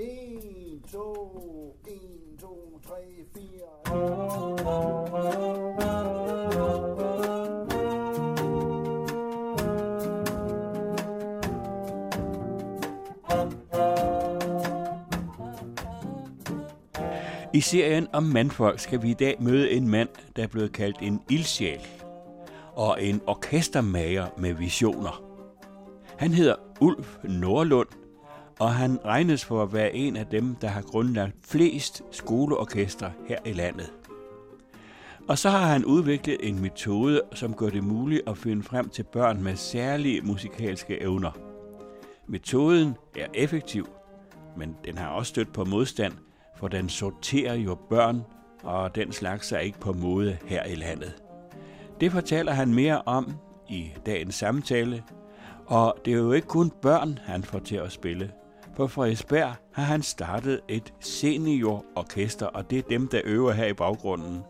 1, 2, 1, 2, 3, 4. I serien om mandfolk skal vi i dag møde en mand, der er blevet kaldt en ildsjæl og en orkestermager med visioner. Han hedder Ulf Nordlund, og han regnes for at være en af dem, der har grundlagt flest skoleorkestre her i landet. Og så har han udviklet en metode, som gør det muligt at finde frem til børn med særlige musikalske evner. Metoden er effektiv, men den har også stødt på modstand, for den sorterer jo børn, og den slags er ikke på mode her i landet. Det fortæller han mere om i dagens samtale, og det er jo ikke kun børn, han får til at spille. På Frederiksberg har han startet et seniororkester, og det er dem, der øver her i baggrunden.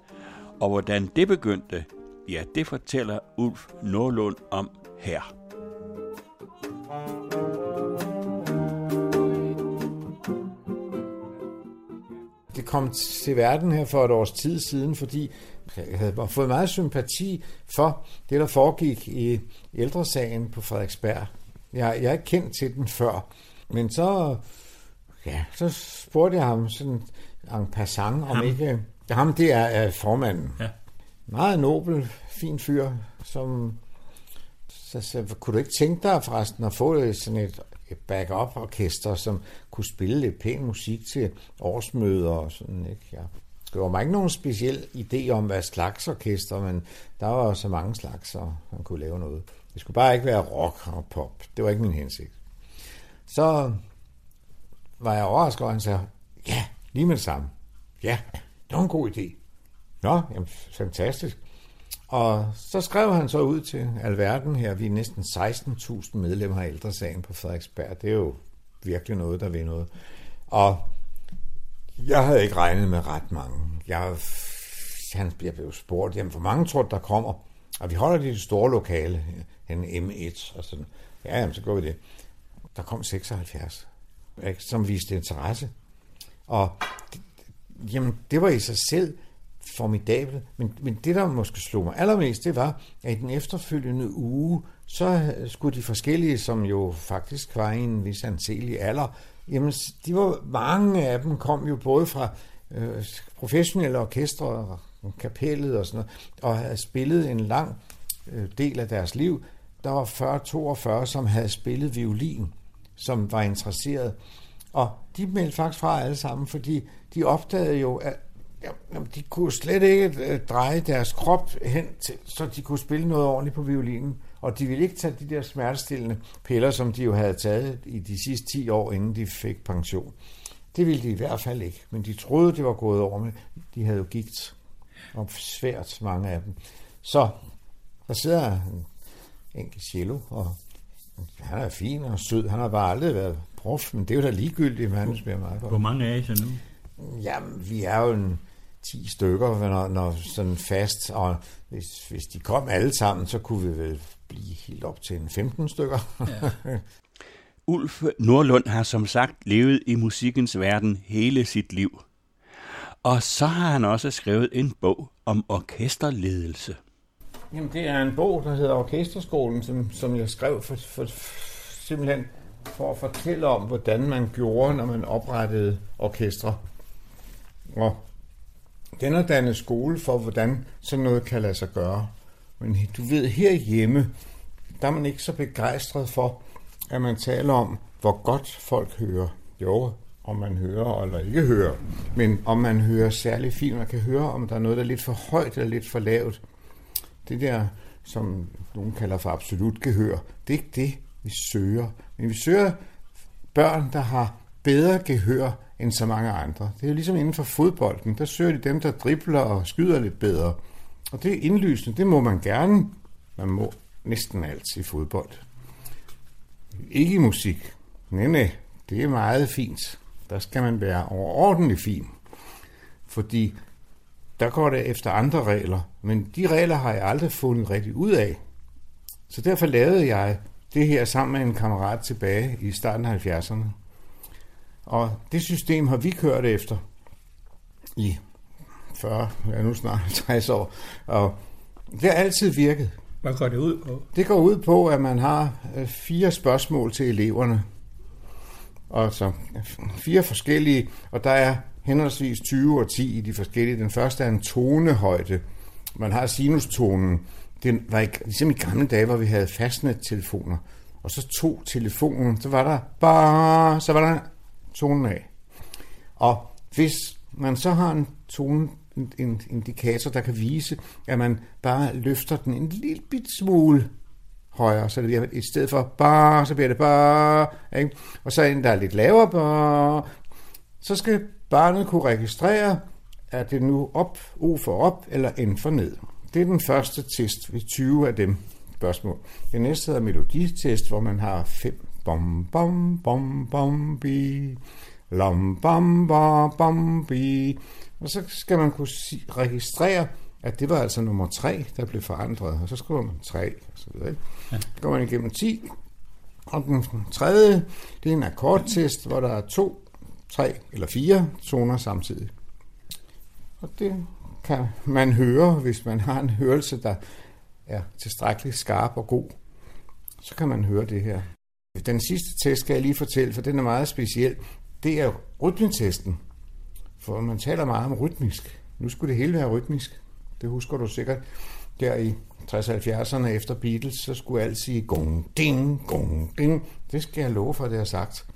Og hvordan det begyndte, ja, det fortæller Ulf Nordlund om her. Det kom til verden her for et års tid siden, fordi jeg havde fået meget sympati for det, der foregik i ældresagen på Frederiksberg. Jeg, jeg er ikke kendt til den før, men så, ja, så spurgte jeg ham sådan en passant, om ham. ikke... Ham, det er, er formanden. Ja. Meget nobel, fin fyr, som... Så, så kunne du ikke tænke dig forresten at få sådan et, et backup-orkester, som kunne spille lidt pæn musik til årsmøder og sådan, ikke? Ja. Det var mig ikke nogen speciel idé om, hvad slags orkester, men der var så mange slags, så man kunne lave noget. Det skulle bare ikke være rock og pop. Det var ikke min hensigt. Så var jeg overrasket og han sagde, ja, lige med det samme. Ja, det var en god idé. Nå, jamen, fantastisk. Og så skrev han så ud til alverden her, vi er næsten 16.000 medlemmer af ældresagen på Frederiksberg. Det er jo virkelig noget, der vil noget. Og jeg havde ikke regnet med ret mange. Jeg, han, bliver blevet spurgt, jamen, hvor mange tror du, der kommer? Og vi holder det i det store lokale, en M1 og sådan. Ja, jamen, så går vi det. Der kom 76, som viste interesse. Og jamen, det var i sig selv formidabelt. Men, men det, der måske slog mig allermest, det var, at i den efterfølgende uge, så skulle de forskellige, som jo faktisk var i en vis anselig alder, jamen, de var, mange af dem kom jo både fra øh, professionelle orkestre og kapellet og sådan noget, og havde spillet en lang øh, del af deres liv. Der var 40-42, som havde spillet violin, som var interesseret. Og de meldte faktisk fra alle sammen, fordi de opdagede jo, at jamen, de kunne slet ikke øh, dreje deres krop hen til, så de kunne spille noget ordentligt på violinen. Og de ville ikke tage de der smertestillende piller, som de jo havde taget i de sidste 10 år, inden de fik pension. Det ville de i hvert fald ikke, men de troede, det var gået over med. De havde jo gigt, og svært mange af dem. Så der sidder en enkelt cello, og han er fin og sød. Han har bare aldrig været prof, men det er jo da ligegyldigt, men han spiller meget godt. Hvor mange er I så nu? Jamen, vi er jo en 10 stykker, når, når sådan fast, og hvis, hvis de kom alle sammen, så kunne vi vel blive helt op til en 15 stykker. Ja. Ulf Nordlund har som sagt levet i musikkens verden hele sit liv. Og så har han også skrevet en bog om orkesterledelse. Jamen, det er en bog, der hedder Orkesterskolen, som, som jeg skrev for, for, simpelthen for at fortælle om, hvordan man gjorde, når man oprettede orkestre. Og den er dannet skole for, hvordan sådan noget kan lade sig gøre. Men du ved, herhjemme, der er man ikke så begejstret for, at man taler om, hvor godt folk hører. Jo, om man hører eller ikke hører. Men om man hører særlig fint, man kan høre, om der er noget, der er lidt for højt eller lidt for lavt. Det der, som nogen kalder for absolut gehør, det er ikke det, vi søger. Men vi søger børn, der har bedre gehør end så mange andre. Det er jo ligesom inden for fodbolden. Der søger de dem, der dribler og skyder lidt bedre. Og det er indlysende. Det må man gerne. Man må næsten alt i fodbold. Ikke i musik. Nej, nej. Det er meget fint. Der skal man være overordentlig fin. Fordi der går det efter andre regler. Men de regler har jeg aldrig fundet rigtig ud af. Så derfor lavede jeg det her sammen med en kammerat tilbage i starten af 70'erne. Og det system har vi kørt efter i 40, ja nu snart 60 år. Og det har altid virket. Hvad går det ud på? Det går ud på, at man har øh, fire spørgsmål til eleverne. Og så fire forskellige, og der er henholdsvis 20 og 10 i de forskellige. Den første er en tonehøjde. Man har sinustonen. Det var ikke, ligesom i gamle dage, hvor vi havde fastnet-telefoner. Og så tog telefonen, så var der bare, så var der tonen af. Og hvis man så har en tone, en indikator, der kan vise, at man bare løfter den en lille bit smule højere, så det bliver, i stedet for bare, så bliver det bare, ikke? og så en, der er lidt lavere, bare, så skal barnet kunne registrere, at det nu op, O for op, eller N for ned. Det er den første test ved 20 af dem spørgsmål. Det næste hedder meloditest, hvor man har fem bom bom bom bom bi lam bam bam bom bi og så skal man kunne registrere, at det var altså nummer 3, der blev forandret, og så skriver man 3, og så videre. Ja. Så går man igennem 10, og den tredje, det er en akkordtest, hvor der er to, tre eller fire toner samtidig. Og det kan man høre, hvis man har en hørelse, der er tilstrækkeligt skarp og god. Så kan man høre det her. Den sidste test skal jeg lige fortælle, for den er meget speciel. Det er rytmetesten. For man taler meget om rytmisk. Nu skulle det hele være rytmisk. Det husker du sikkert. Der i 60-70'erne efter Beatles, så skulle alt sige gong, ding, gong, ding. Det skal jeg love for, det har sagt.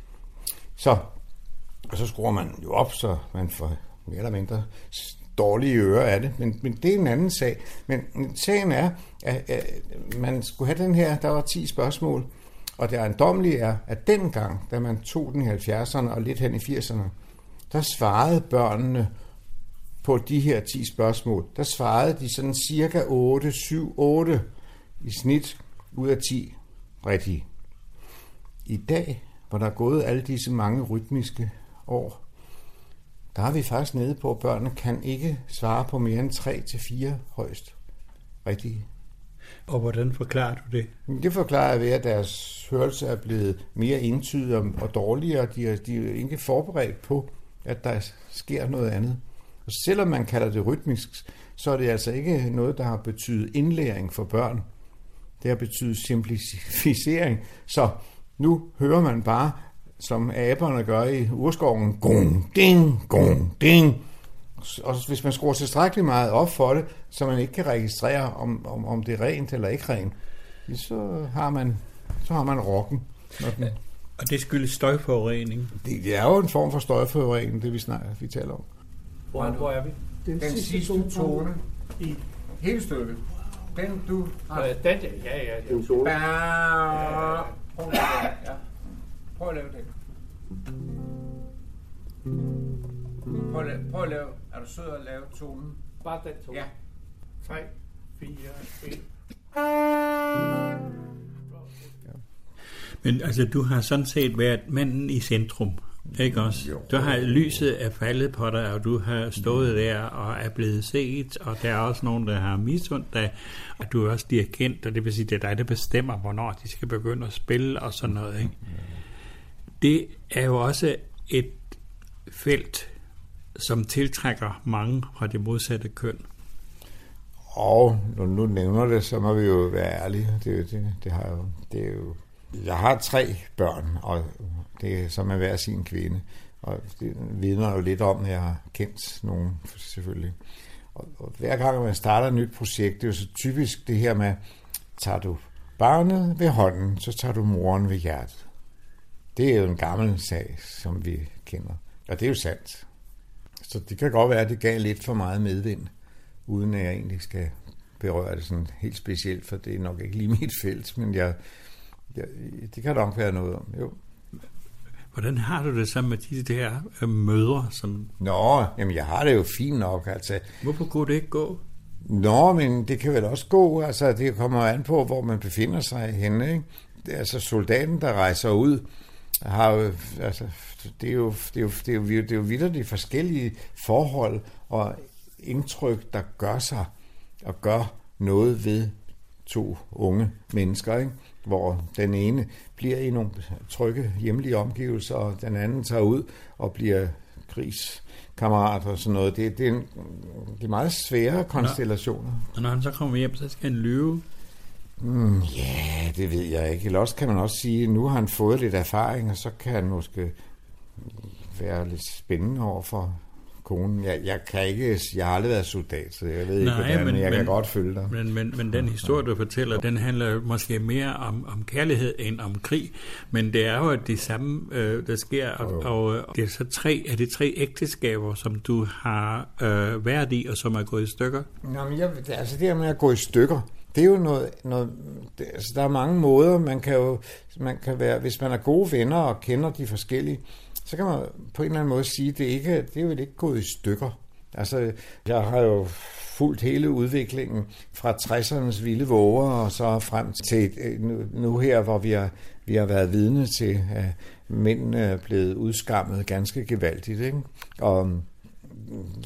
Så, og så skruer man jo op, så man får mere eller mindre dårlige ører af det, men, men det er en anden sag. Men sagen er, at, at man skulle have den her, der var 10 spørgsmål, og det ejendommelige er, at dengang, da man tog den i 70'erne og lidt hen i 80'erne, der svarede børnene på de her 10 spørgsmål, der svarede de sådan cirka 8, 7, 8 i snit ud af 10 rigtige. I dag, hvor der er gået alle disse mange rytmiske år, der er vi faktisk nede på, at børnene kan ikke svare på mere end 3 til 4 højst rigtige. Og hvordan forklarer du det? Det forklarer jeg ved, at deres hørelse er blevet mere entydig og dårligere. De er, de er ikke forberedt på, at der sker noget andet. Og selvom man kalder det rytmisk, så er det altså ikke noget, der har betydet indlæring for børn. Det har betydet simplificering. Så nu hører man bare, som aberne gør i urskoven, gong, ding, gong, ding. Og hvis man skruer tilstrækkeligt meget op for det, så man ikke kan registrere, om, om, om det er rent eller ikke rent, så har man, så har man rocken. Den... Og det skyldes støjforurening? Det er jo en form for støjforurening, det vi, snakker, vi taler om. Hvor, hvor er vi? Den, den sidste tone i hele stykket. Den du har. Den, ja, ja. ja. Den tone. Ja. Prøv at lave den. Ja. Prøv at lave. Prøv at, lave, er du sød at lave tonen? Bare den tone. Ja. 3, 4, 1. Men altså, du har sådan set været manden i centrum, ikke også? Jo. Du har lyset er faldet på dig, og du har stået der og er blevet set, og der er også nogen, der har misundt dig, og du er også dirigent, og det vil sige, det er dig, der bestemmer, hvornår de skal begynde at spille og sådan noget, ikke? Det er jo også et felt, som tiltrækker mange fra det modsatte køn. Og når nu nævner det, så må vi jo være ærlige. Det, det, det, har jo, det er jo jeg har tre børn, og det som er hver sin kvinde. Og det vidner jo lidt om, at jeg har kendt nogen, selvfølgelig. Og, og hver gang man starter et nyt projekt, det er jo så typisk det her med, tager du barnet ved hånden, så tager du moren ved hjertet. Det er jo en gammel sag, som vi kender. Og det er jo sandt. Så det kan godt være, at det gav lidt for meget medvind, uden at jeg egentlig skal berøre det sådan helt specielt, for det er nok ikke lige mit felt, men jeg, Ja, det kan nok være noget om, jo. Hvordan har du det sammen med de der øh, mødre? Som... Nå, jamen jeg har det jo fint nok. Altså. Hvorfor kunne det ikke gå? Nå, men det kan vel også gå. Altså, det kommer an på, hvor man befinder sig henne. Ikke? Altså, soldaten, der rejser ud, har jo, altså, det er jo, det er jo, det er jo, det er jo de forskellige forhold og indtryk, der gør sig og gør noget ved to unge mennesker, ikke? hvor den ene bliver i nogle trygge hjemlige omgivelser, og den anden tager ud og bliver krigskammerat og sådan noget. Det, det, er, en, det er meget svære konstellationer. Og når han så kommer hjem, så skal han lyve. Mm, ja, det ved jeg ikke. Eller også kan man også sige, at nu har han fået lidt erfaring, og så kan han måske være lidt spændende over for konen. Jeg, jeg kan ikke, jeg har aldrig været soldat, så jeg ved ikke, Nej, hvordan, men, men- jeg kan men- godt følge dig. Men, men, men den historie, du fortæller, den handler måske mere om, om kærlighed end om krig. Men det er jo det samme, øh, der sker. Og, og øh, det er så tre, er det tre ægteskaber, som du har øh, været i, og som er gået i stykker? Nå, men jeg, altså det her med at gå i stykker, det er jo noget, noget det, altså der er mange måder, man kan jo, man kan være, hvis man er gode venner og kender de forskellige, så kan man på en eller anden måde sige, det er ikke, det er vel ikke gået i stykker. Altså, jeg har jo fulgt hele udviklingen fra 60'ernes vilde våger og så frem til øh, nu, nu her, hvor vi har, vi har været vidne til, at mændene er blevet udskammet ganske gevaldigt. Ikke? Og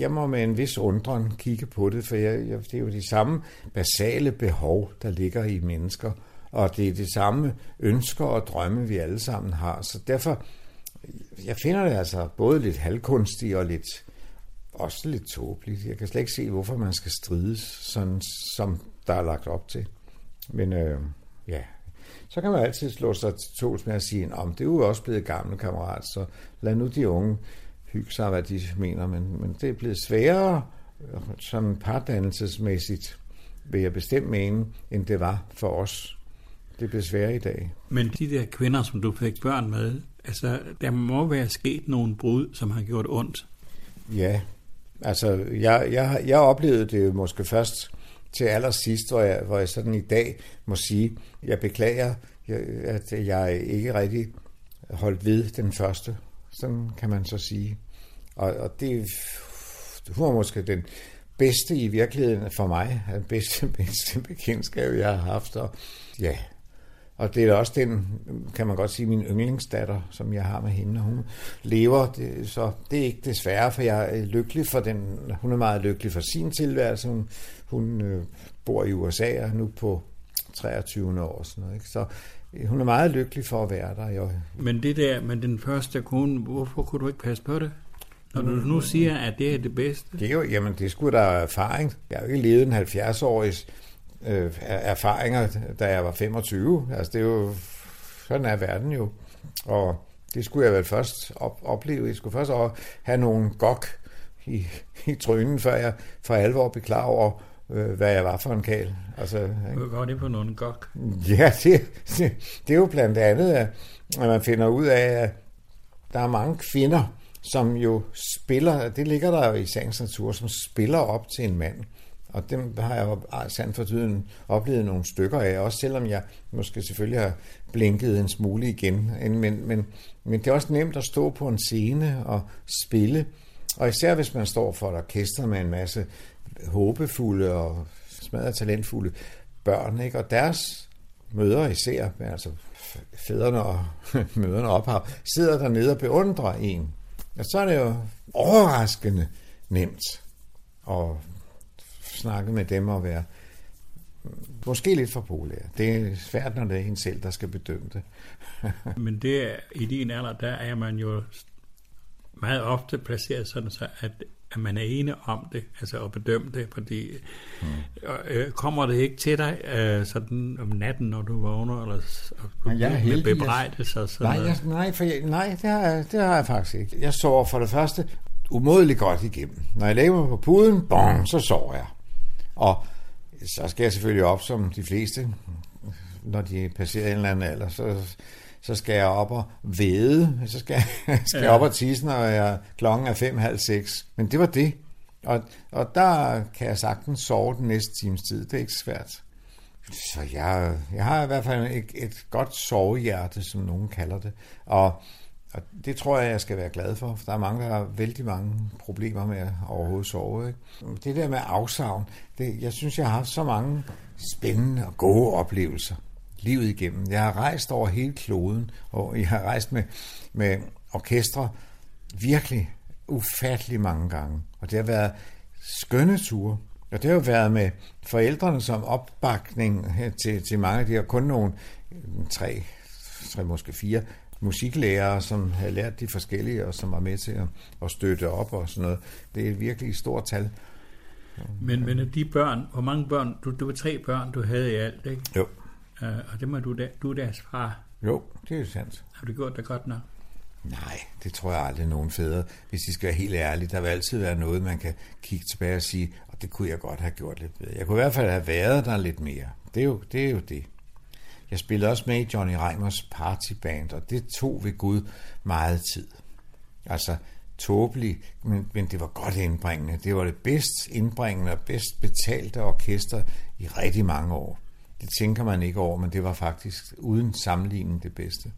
jeg må med en vis undren kigge på det, for jeg, jeg, det er jo de samme basale behov, der ligger i mennesker, og det er de samme ønsker og drømme, vi alle sammen har. Så derfor, jeg finder det altså både lidt halvkunstigt og lidt, også lidt tåbeligt. Jeg kan slet ikke se, hvorfor man skal strides, sådan som der er lagt op til. Men øh, ja, så kan man altid slå sig til tåls med at sige, om det er jo også blevet gamle kammerat, så lad nu de unge hygge sig, hvad de mener, men, men det er blevet sværere som pardannelsesmæssigt, vil jeg bestemt mene, end det var for os. Det bliver sværere i dag. Men de der kvinder, som du fik børn med, altså, der må være sket nogle brud, som har gjort ondt. Ja, altså jeg, jeg, jeg oplevede det jo måske først til allersidst, hvor jeg, hvor jeg sådan i dag må sige, jeg beklager, at jeg ikke rigtig holdt ved den første. Sådan kan man så sige. Og, og det hun var måske den bedste i virkeligheden for mig, den bedste, bedste bekendtskab, jeg har haft. Og, ja, og det er også den, kan man godt sige, min yndlingsdatter, som jeg har med hende. Hun lever, det, så det er ikke desværre, for jeg er lykkelig for den. Hun er meget lykkelig for sin tilværelse. Hun, hun øh, bor i USA og er nu på 23. år. og Sådan noget, ikke? Så hun er meget lykkelig for at være der. Jeg, Men det der med den første kone, hvorfor kunne du ikke passe på det? Når du nu siger, at det er det bedste. Det er jo, jamen det skulle der erfaring. Jeg har jo ikke levet en 70-årig øh, erfaringer, da jeg var 25. Altså det er jo, sådan er verden jo. Og det skulle jeg vel først op, opleve. Jeg skulle først have nogle gok i, i trynen, før jeg for alvor blev klar over, hvad jeg var for en kal. Altså, ikke? Var det for nogle gok? Ja, det, det, det er jo blandt andet, at man finder ud af, at der er mange kvinder, som jo spiller, det ligger der jo i sagens natur, som spiller op til en mand. Og dem har jeg jo sandt for tiden oplevet nogle stykker af, også selvom jeg måske selvfølgelig har blinket en smule igen. Men, men, men det er også nemt at stå på en scene og spille, og især hvis man står for et orkester med en masse håbefulde og smadret talentfulde børn, ikke? og deres mødre især, altså fædrene og mødrene ophav, sidder dernede og beundrer en. Og så er det jo overraskende nemt at snakke med dem og være måske lidt for populær. Det er svært, når det er en selv, der skal bedømme det. Men det er, i din alder, der er man jo meget ofte placeret sådan, så at, at man er ene om det, altså at bedømme det, fordi mm. øh, kommer det ikke til dig øh, sådan om natten, når du vågner, eller og jeg er med heldig, jeg- bebrejdelser og sådan Nej, jeg, nej, for jeg, nej det, har, jeg- det har jeg faktisk ikke. Jeg sover for det første umådeligt godt igennem. Når jeg lægger mig på puden, bong, så sover jeg. Og så skal jeg selvfølgelig op som de fleste, når de passerer en eller anden alder, så, så skal jeg op og væde, så skal, jeg- skal jeg op og tisse, når jeg, klokken er fem, halv seks. Men det var det. Og, og der kan jeg sagtens sove den næste times tid. Det er ikke svært. Så jeg, jeg har i hvert fald et, et godt sovehjerte, som nogen kalder det. Og, og det tror jeg, jeg skal være glad for, for der er mange, der har vældig mange problemer med at overhovedet sove. Ikke? Det der med afsavn, det, jeg synes, jeg har haft så mange spændende og gode oplevelser livet igennem. Jeg har rejst over hele kloden, og jeg har rejst med, med orkestre virkelig ufattelig mange gange. Og det har været skønne ture. Og det har jo været med forældrene som opbakning til, til mange af de her, kun nogle tre, tre måske fire musiklærere, som havde lært de forskellige, og som var med til at, at støtte op og sådan noget. Det er et virkelig stort tal. Men, men de børn, hvor mange børn, du, du var tre børn, du havde i alt, ikke? Jo. Uh, og det må du, da, du er deres far. Jo, det er sandt. Har du gjort det godt nok? Nej, det tror jeg aldrig nogen fædre. Hvis de skal være helt ærlige, der vil altid være noget, man kan kigge tilbage og sige, og det kunne jeg godt have gjort lidt bedre. Jeg kunne i hvert fald have været der lidt mere. Det er jo det. Er jo det. Jeg spillede også med i Johnny Reimers partyband, og det tog ved Gud meget tid. Altså, tåbeligt, men, men det var godt indbringende. Det var det bedst indbringende og bedst betalte orkester i rigtig mange år. Det tænker man ikke over, men det var faktisk uden sammenligning det bedste.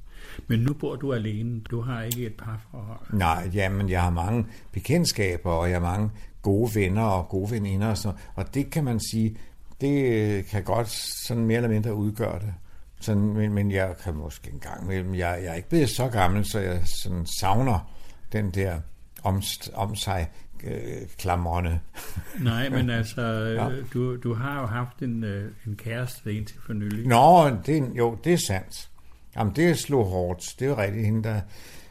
Men nu bor du alene. Du har ikke et par forhold. Nej, jamen jeg har mange bekendtskaber, og jeg har mange gode venner og gode veninder. Og, så, og det kan man sige, det kan godt sådan mere eller mindre udgøre det. Sådan, men, men jeg kan måske en gang mellem, jeg, jeg er ikke blevet så gammel, så jeg sådan savner den der om, om sig øh, klamrende. Nej, men altså, Ja. ja. du, du har jo haft en, øh, en kæreste indtil for nylig. Nå, det, jo, det er sandt. Jamen, det slog hårdt. Det var rigtigt hende, der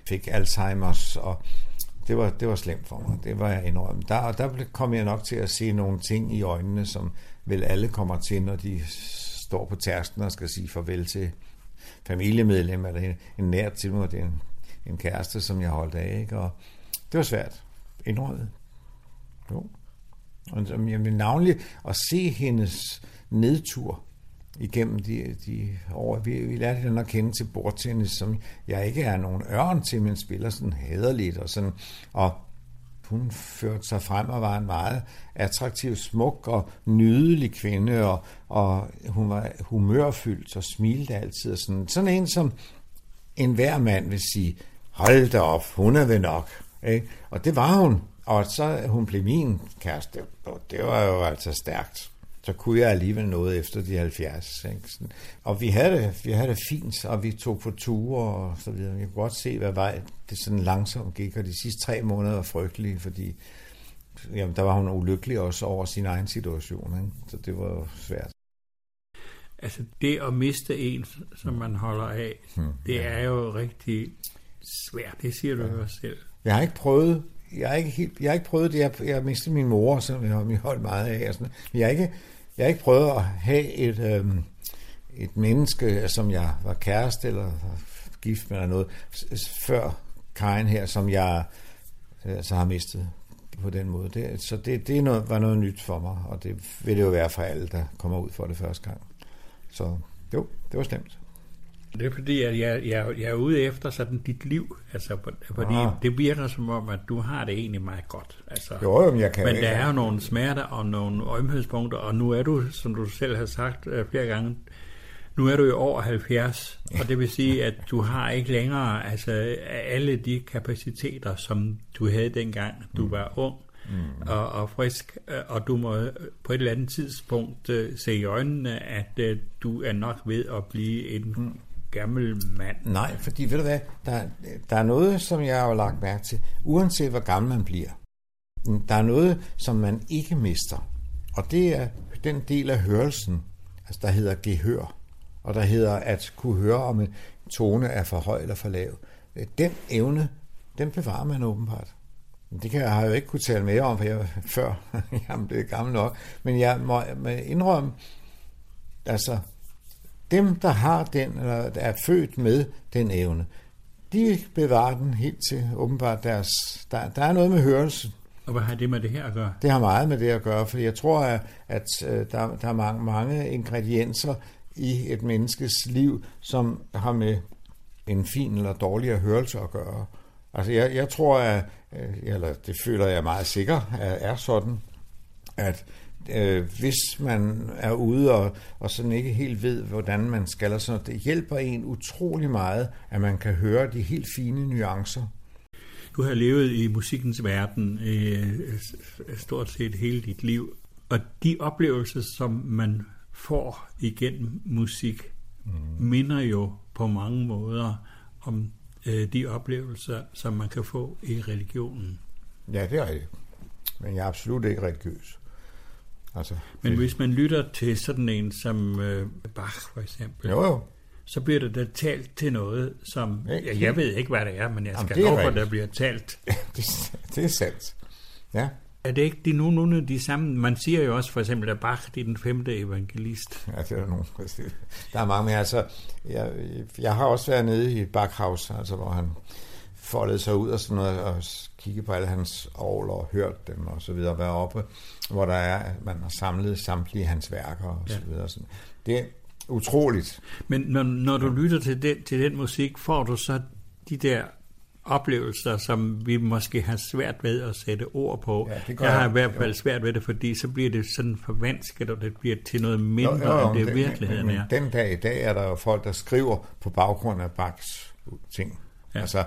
fik Alzheimer's, og det var, det var slemt for mig. Det var jeg indrømme. Der, og der kom jeg nok til at se nogle ting i øjnene, som vel alle kommer til, når de står på tærsken og skal sige farvel til familiemedlem, eller en, en nær til mig, det er en, en kæreste, som jeg holdt af, ikke? og det var svært. Indrømmet. Jo. Og som jeg vil navnlig at se hendes nedtur igennem de, de år. Vi, vi lærte hende at kende til bordtennis, som jeg ikke er nogen ørn til, men spiller sådan hæderligt og sådan. Og hun førte sig frem og var en meget attraktiv, smuk og nydelig kvinde, og, og hun var humørfyldt og smilte altid. Og sådan, sådan en, som en hver mand vil sige, hold da op, hun er ved nok. Ikke? Og det var hun. Og så hun blev min kæreste. Og det var jo altså stærkt. Så kunne jeg alligevel noget efter de 70. Ikke? Sådan. Og vi havde, det, vi havde det fint, og vi tog på ture og så videre. Jeg kunne godt se, hvad vej det sådan langsomt gik, og de sidste tre måneder var frygtelige, fordi jamen, der var hun ulykkelig også over sin egen situation. Ikke? Så det var jo svært. Altså, det at miste en, som man holder af, Hmm. det er jo rigtig svært. Det siger du jo også selv. Jeg har ikke prøvet, jeg har ikke, helt, jeg har ikke prøvet det. Jeg, jeg har mistet min mor, som jeg har holdt meget af. Og sådan. Men jeg har, ikke, jeg har ikke prøvet at have et, øhm, et menneske, øh, som jeg var kæreste eller gift med eller noget, før Karen her, som jeg øh, så har mistet på den måde. Det, så det, det er noget, var noget nyt for mig, og det vil det jo være for alle, der kommer ud for det første gang. Så jo, det var slemt. Det er fordi, at jeg, jeg, jeg er ude efter sådan dit liv. Altså, fordi Ah. det virker som om, at du har det egentlig meget godt. Altså, Jo, jo, men jeg kan Men der er jo nogle smerter og nogle ømhedspunkter, og nu er du, som du selv har sagt øh, flere gange, nu er du jo over 70, og det vil sige, at du har ikke længere altså, alle de kapaciteter, som du havde dengang, du var ung Mm. og, og frisk, øh, og du må på et eller andet tidspunkt øh, se i øjnene, at øh, du er nok ved at blive en Mm gammel mand. Nej, fordi ved du hvad, der, der er noget, som jeg har lagt mærke til, uanset hvor gammel man bliver. Der er noget, som man ikke mister, og det er den del af hørelsen, altså der hedder gehør, og der hedder at kunne høre, om en tone er for høj eller for lav. Den evne, den bevarer man åbenbart. Det kan jeg, har jeg jo ikke kunne tale mere om, for jeg før jeg blev gammel nok. Men jeg må indrømme, altså dem, der har den, eller er født med den evne, de bevarer den helt til åbenbart deres... Der, der er noget med hørelse. Og hvad har det med det her at gøre? Det har meget med det at gøre, fordi jeg tror, at, at øh, der, der er mange, mange ingredienser i et menneskes liv, som har med en fin eller dårligere hørelse at gøre. Altså jeg, jeg tror, at, øh, eller det føler jeg meget sikker, at er sådan, at øh, hvis man er ude og, og sådan ikke helt ved, hvordan man skal, og sådan, det hjælper en utrolig meget, at man kan høre de helt fine nuancer. Du har levet i musikkens verden øh, stort set hele dit liv, og de oplevelser, som man får igennem musik, mm. minder jo på mange måder om øh, de oplevelser, som man kan få i religionen. Ja, det er rigtigt. Men jeg er absolut ikke religiøs. Altså, Men hvis man lytter til sådan en som øh, Bach for eksempel, jo, jo. så bliver der da talt til noget, som... Ja, jeg ved ikke, hvad det er, men jeg Jamen, skal er lov for, at der bliver talt. det, det er sandt. Ja, Er det ikke de nu nogle af de samme? Man siger jo også for eksempel, at Bach det er den femte evangelist. ja det er der nogen. Der er mange mere. Altså, jeg, jeg har også været nede i Bachhaus, altså, hvor han foldede sig ud og sådan noget, og kigge på alle hans ovler og hørt dem og så videre, være oppe, hvor der er, man har samlet samtlige hans værker og så Ja. videre. Sådan. Det er utroligt. Men når, når du lytter til den, til den musik, får du så de der oplevelser, som vi måske har svært ved at sætte ord på. Ja, jeg har i hvert fald Jo. svært ved det, fordi så bliver det sådan forvansket, og det bliver til noget mindre, jo, jo, jo, end det den- virkeligheden men, er. den dag i dag er der jo folk, der skriver på baggrund af Bachs ting. Ja. Altså,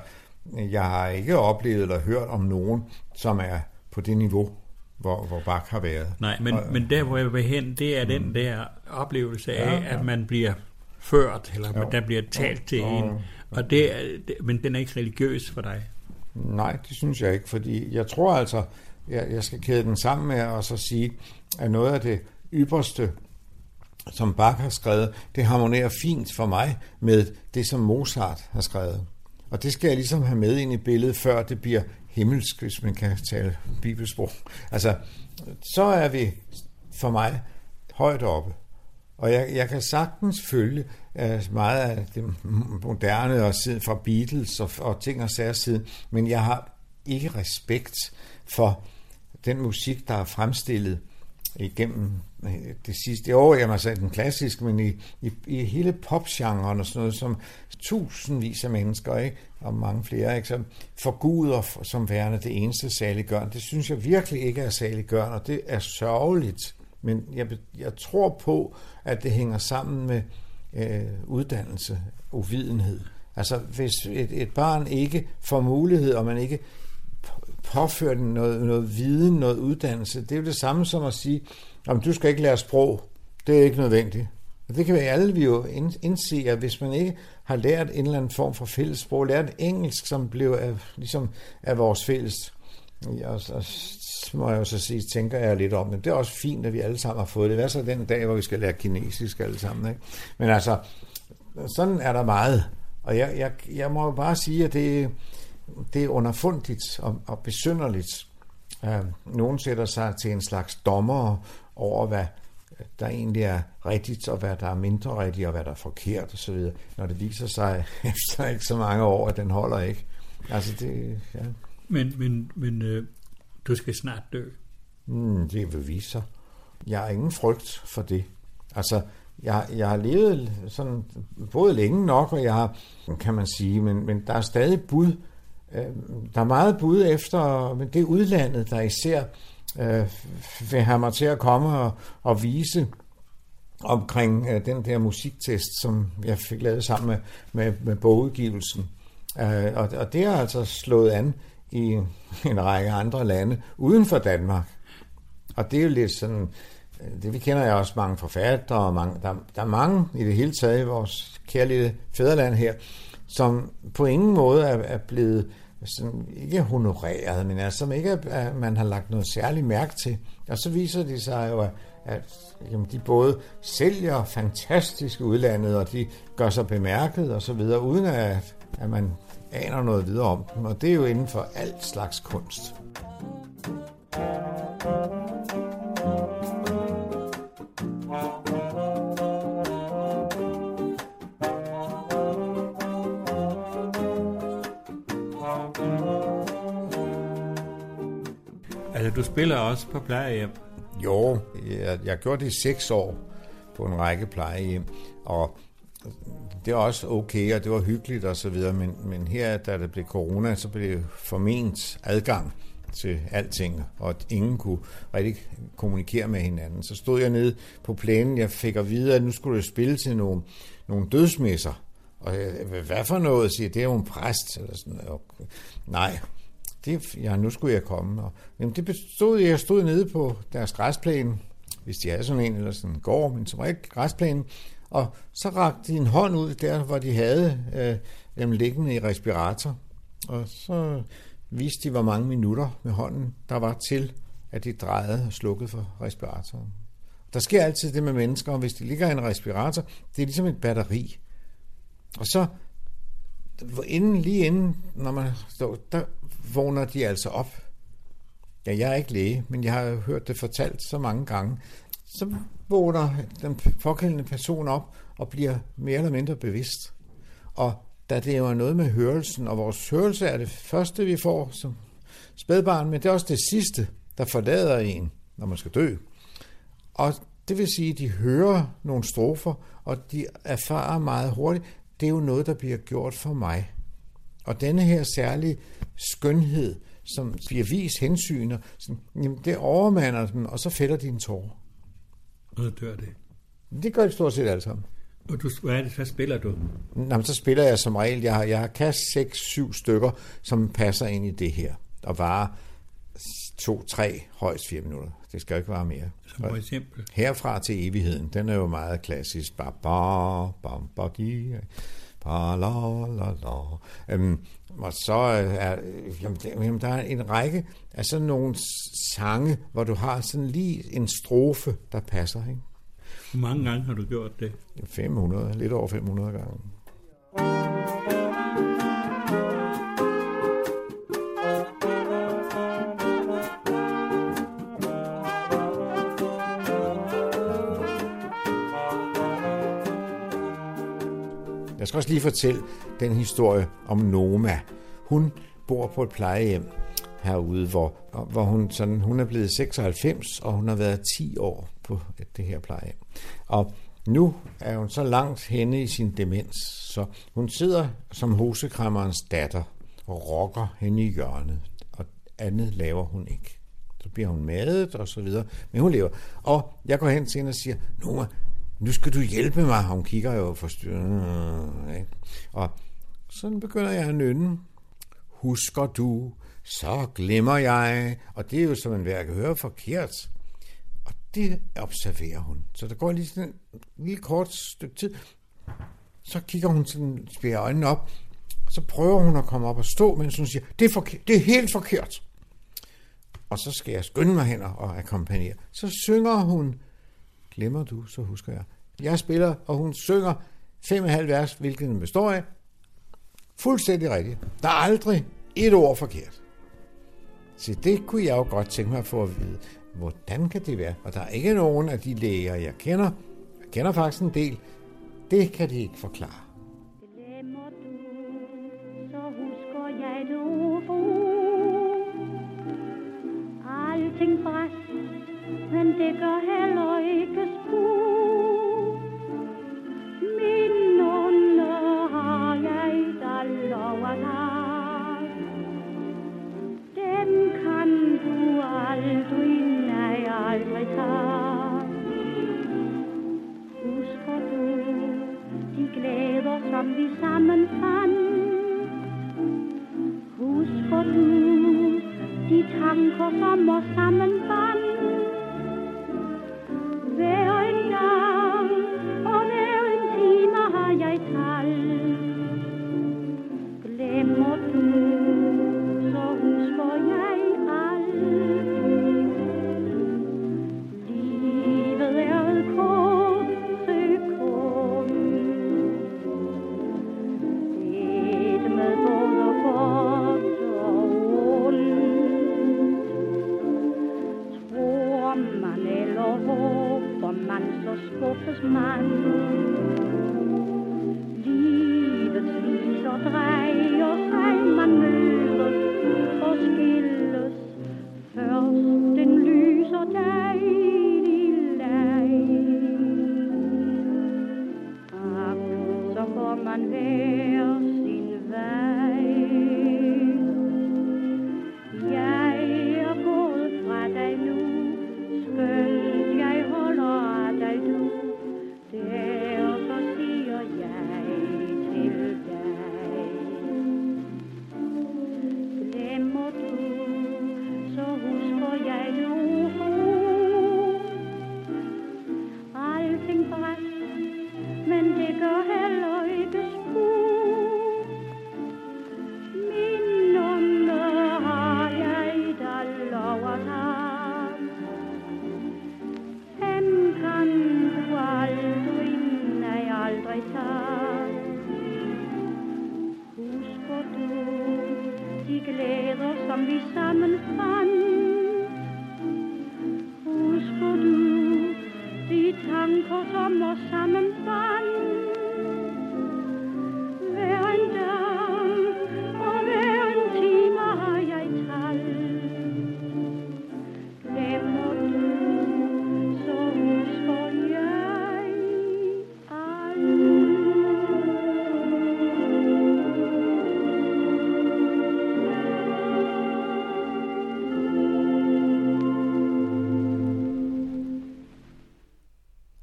jeg har ikke oplevet eller hørt om nogen, som er på det niveau, hvor, hvor Bach har været. Nej, men, Og- men der, hvor jeg vil hen, det er den der oplevelse af, at man bliver ført, eller Jo. der bliver talt til Jo. en. Og det er, det, men den er ikke religiøs for dig. Nej, det synes jeg ikke, fordi jeg tror altså, jeg, jeg skal kæde den sammen med og så sige, at noget af det ypperste, som Bach har skrevet, det harmonerer fint for mig med det, som Mozart har skrevet. Og det skal jeg ligesom have med ind i billedet, før det bliver himmelsk, hvis man kan tale bibelsprog. Altså, så er vi for mig højt oppe. Og jeg, jeg kan sagtens følge uh, meget af det moderne og siden fra Beatles og, og ting og sager siden, men jeg har ikke respekt for den musik, der er fremstillet igennem øh, det sidste år, jamen altså den klassiske, men i, i, i hele popgenren og sådan noget, som tusindvis af mennesker, ikke? og mange flere, ikke? som forguder for- som værende det eneste saliggørende. Det synes jeg virkelig ikke er saliggørende, og det er sørgeligt. Men jeg, jeg tror på, at det hænger sammen med øh, uddannelse, uvidenhed. Altså, hvis et, et barn ikke får mulighed, og man ikke påføre den noget, noget viden, noget uddannelse, det er jo det samme som at sige, om du skal ikke lære sprog, det er ikke nødvendigt. Og det kan vi alle vi jo indse, at hvis man ikke har lært en eller anden form for fælles sprog, lært engelsk, som blev af, ligesom af vores fælles, ja, og så må jeg jo så sige, tænker jeg lidt om, men det er også fint, at vi alle sammen har fået det. Hvad så den dag, hvor vi skal lære kinesisk alle sammen? Ikke? Men altså, sådan er der meget. Og jeg, jeg, jeg må bare sige, at det, det er underfundigt og, og besynderligt. Uh, nogen sætter sig til en slags dommer over, hvad der egentlig er rigtigt, og hvad der er mindre rigtigt, og hvad der er forkert osv., når det viser sig efter ikke så mange år, at den holder ikke. Altså det, ja, Men, men, men øh, du skal snart dø. mm, det vil vise sig. Jeg har ingen frygt for det. Altså, jeg, jeg har levet sådan både længe nok, og jeg har, kan man sige, men, men der er stadig bud. Øh, der er meget bud efter, men det er udlandet, der især øh, vil have mig til at komme og, og vise omkring øh, den der musiktest, som jeg fik lavet sammen med, med, med bogudgivelsen. Øh, og, og det har altså slået an i en række andre lande uden for Danmark. Og det er jo lidt sådan, øh, det vi kender jeg også mange forfattere, og mange, der, der er mange i det hele taget i vores kærlige fædreland her, som på ingen måde er, er blevet sådan, ikke honoreret, men altså, som ikke at man har lagt noget særligt mærke til. Og så viser det sig jo, at, at jamen, de både sælger fantastisk udlandet, og de gør sig bemærket og så videre, uden at, at man aner noget videre om dem. Og det er jo inden for alt slags kunst. Altså, du spiller også på plejehjem. Jo, jeg, jeg gjorde det i seks år på en række plejehjem, og det var også okay, og det var hyggeligt og så videre, men, men her, da det blev corona, så blev det forment adgang til alting, og at ingen kunne rigtig kommunikere med hinanden. Så stod jeg nede på plænen, jeg fik at vide, at nu skulle jeg spille til nogle, nogle dødsmesser. Og jeg, hvad for noget, siger det er jo en præst. Eller sådan, og, nej, det, ja, nu skulle jeg komme. Og, jamen, det bestod, jeg stod nede på deres græsplæne, hvis de havde sådan en eller sådan en gård, men som var ikke græsplænen, og så rakte de en hånd ud der, hvor de havde øh, dem liggende i respirator, og så viste de, hvor mange minutter med hånden der var til, at de drejede og slukkede for respiratoren. Der sker altid det med mennesker, og hvis de ligger i en respirator, det er ligesom et batteri. Og så inden, lige inden, når man står, der vågner de altså op. Ja, jeg er ikke læge, men jeg har hørt det fortalt så mange gange. Så vågner den pågældende person op og bliver mere eller mindre bevidst. Og da det jo er noget med hørelsen, og vores hørelse er det første, vi får som spædbarn, men det er også det sidste, der forlader en, når man skal dø. Og det vil sige, at de hører nogle strofer, og de erfarer meget hurtigt, det er jo noget, der bliver gjort for mig. Og denne her særlige skønhed, som bliver vist hensyn, jamen det overmander dem, og så fælder de en tår. Og så dør det. Det gør de stort set alle sammen. Og du, hvad er det, så spiller du? Jamen, så spiller jeg som regel, jeg har, jeg har kast 6-7 stykker, som passer ind i det her, og varer 2-3, højst 4 minutter. Det skal ikke vare mere. Som for eksempel? Herfra til evigheden, den er jo meget klassisk. Ba, ba, bam, ba, di, ba, la, la, la. Um, og så er jamen, jamen, der er en række af sådan nogle sange, hvor du har sådan lige en strofe, der passer. Ikke? Hvor mange gange har du gjort det? 500, lidt over 500 gange. Jeg skal også lige fortælle den historie om Noma. Hun bor på et plejehjem herude, hvor, hvor hun, sådan, hun er blevet 96, og hun har været 10 år på det her plejehjem. Og nu er hun så langt henne i sin demens, så hun sidder som hosekræmmerens datter og rokker hen i hjørnet, og andet laver hun ikke. Så bliver hun madet og så videre, men hun lever. Og jeg går hen til hende og siger, Noma, nu skal du hjælpe mig. Hun kigger jo forstyrret. Øh, og sådan begynder jeg at nynne. Husker du, så glemmer jeg. Og det er jo som en værk høre forkert. Og det observerer hun. Så der går lige sådan en lille kort stykke tid. Så kigger hun sådan, spærer øjnene op. Så prøver hun at komme op og stå, mens hun siger, det er, forkert, det er helt forkert. Og så skal jeg skynde mig hen og akkompagnere. Så synger hun, glemmer du, så husker jeg. Jeg spiller, og hun synger fem og halv vers, hvilket den består af. Fuldstændig rigtigt. Der er aldrig et ord forkert. Så det kunne jeg jo godt tænke mig at få at vide. Hvordan kan det være? Og der er ikke nogen af de læger, jeg kender, jeg kender faktisk en del, det kan de ikke forklare. Glæder, som vi sammen fandt? Husker du de tanker, som os man hver Anko to mo samym panu.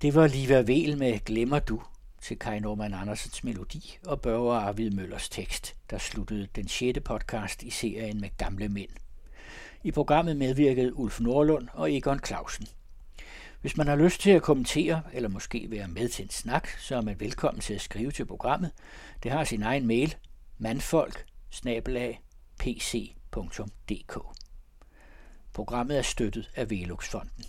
Det var Liva Vel med Glemmer du til Kai Norman Andersens melodi og Børge Arvid Møllers tekst, der sluttede den sjette podcast i serien med gamle mænd. I programmet medvirkede Ulf Nordlund og Egon Clausen. Hvis man har lyst til at kommentere, eller måske være med til en snak, så er man velkommen til at skrive til programmet. Det har sin egen mail, mandfolk pc.dk. Programmet er støttet af Veluxfonden.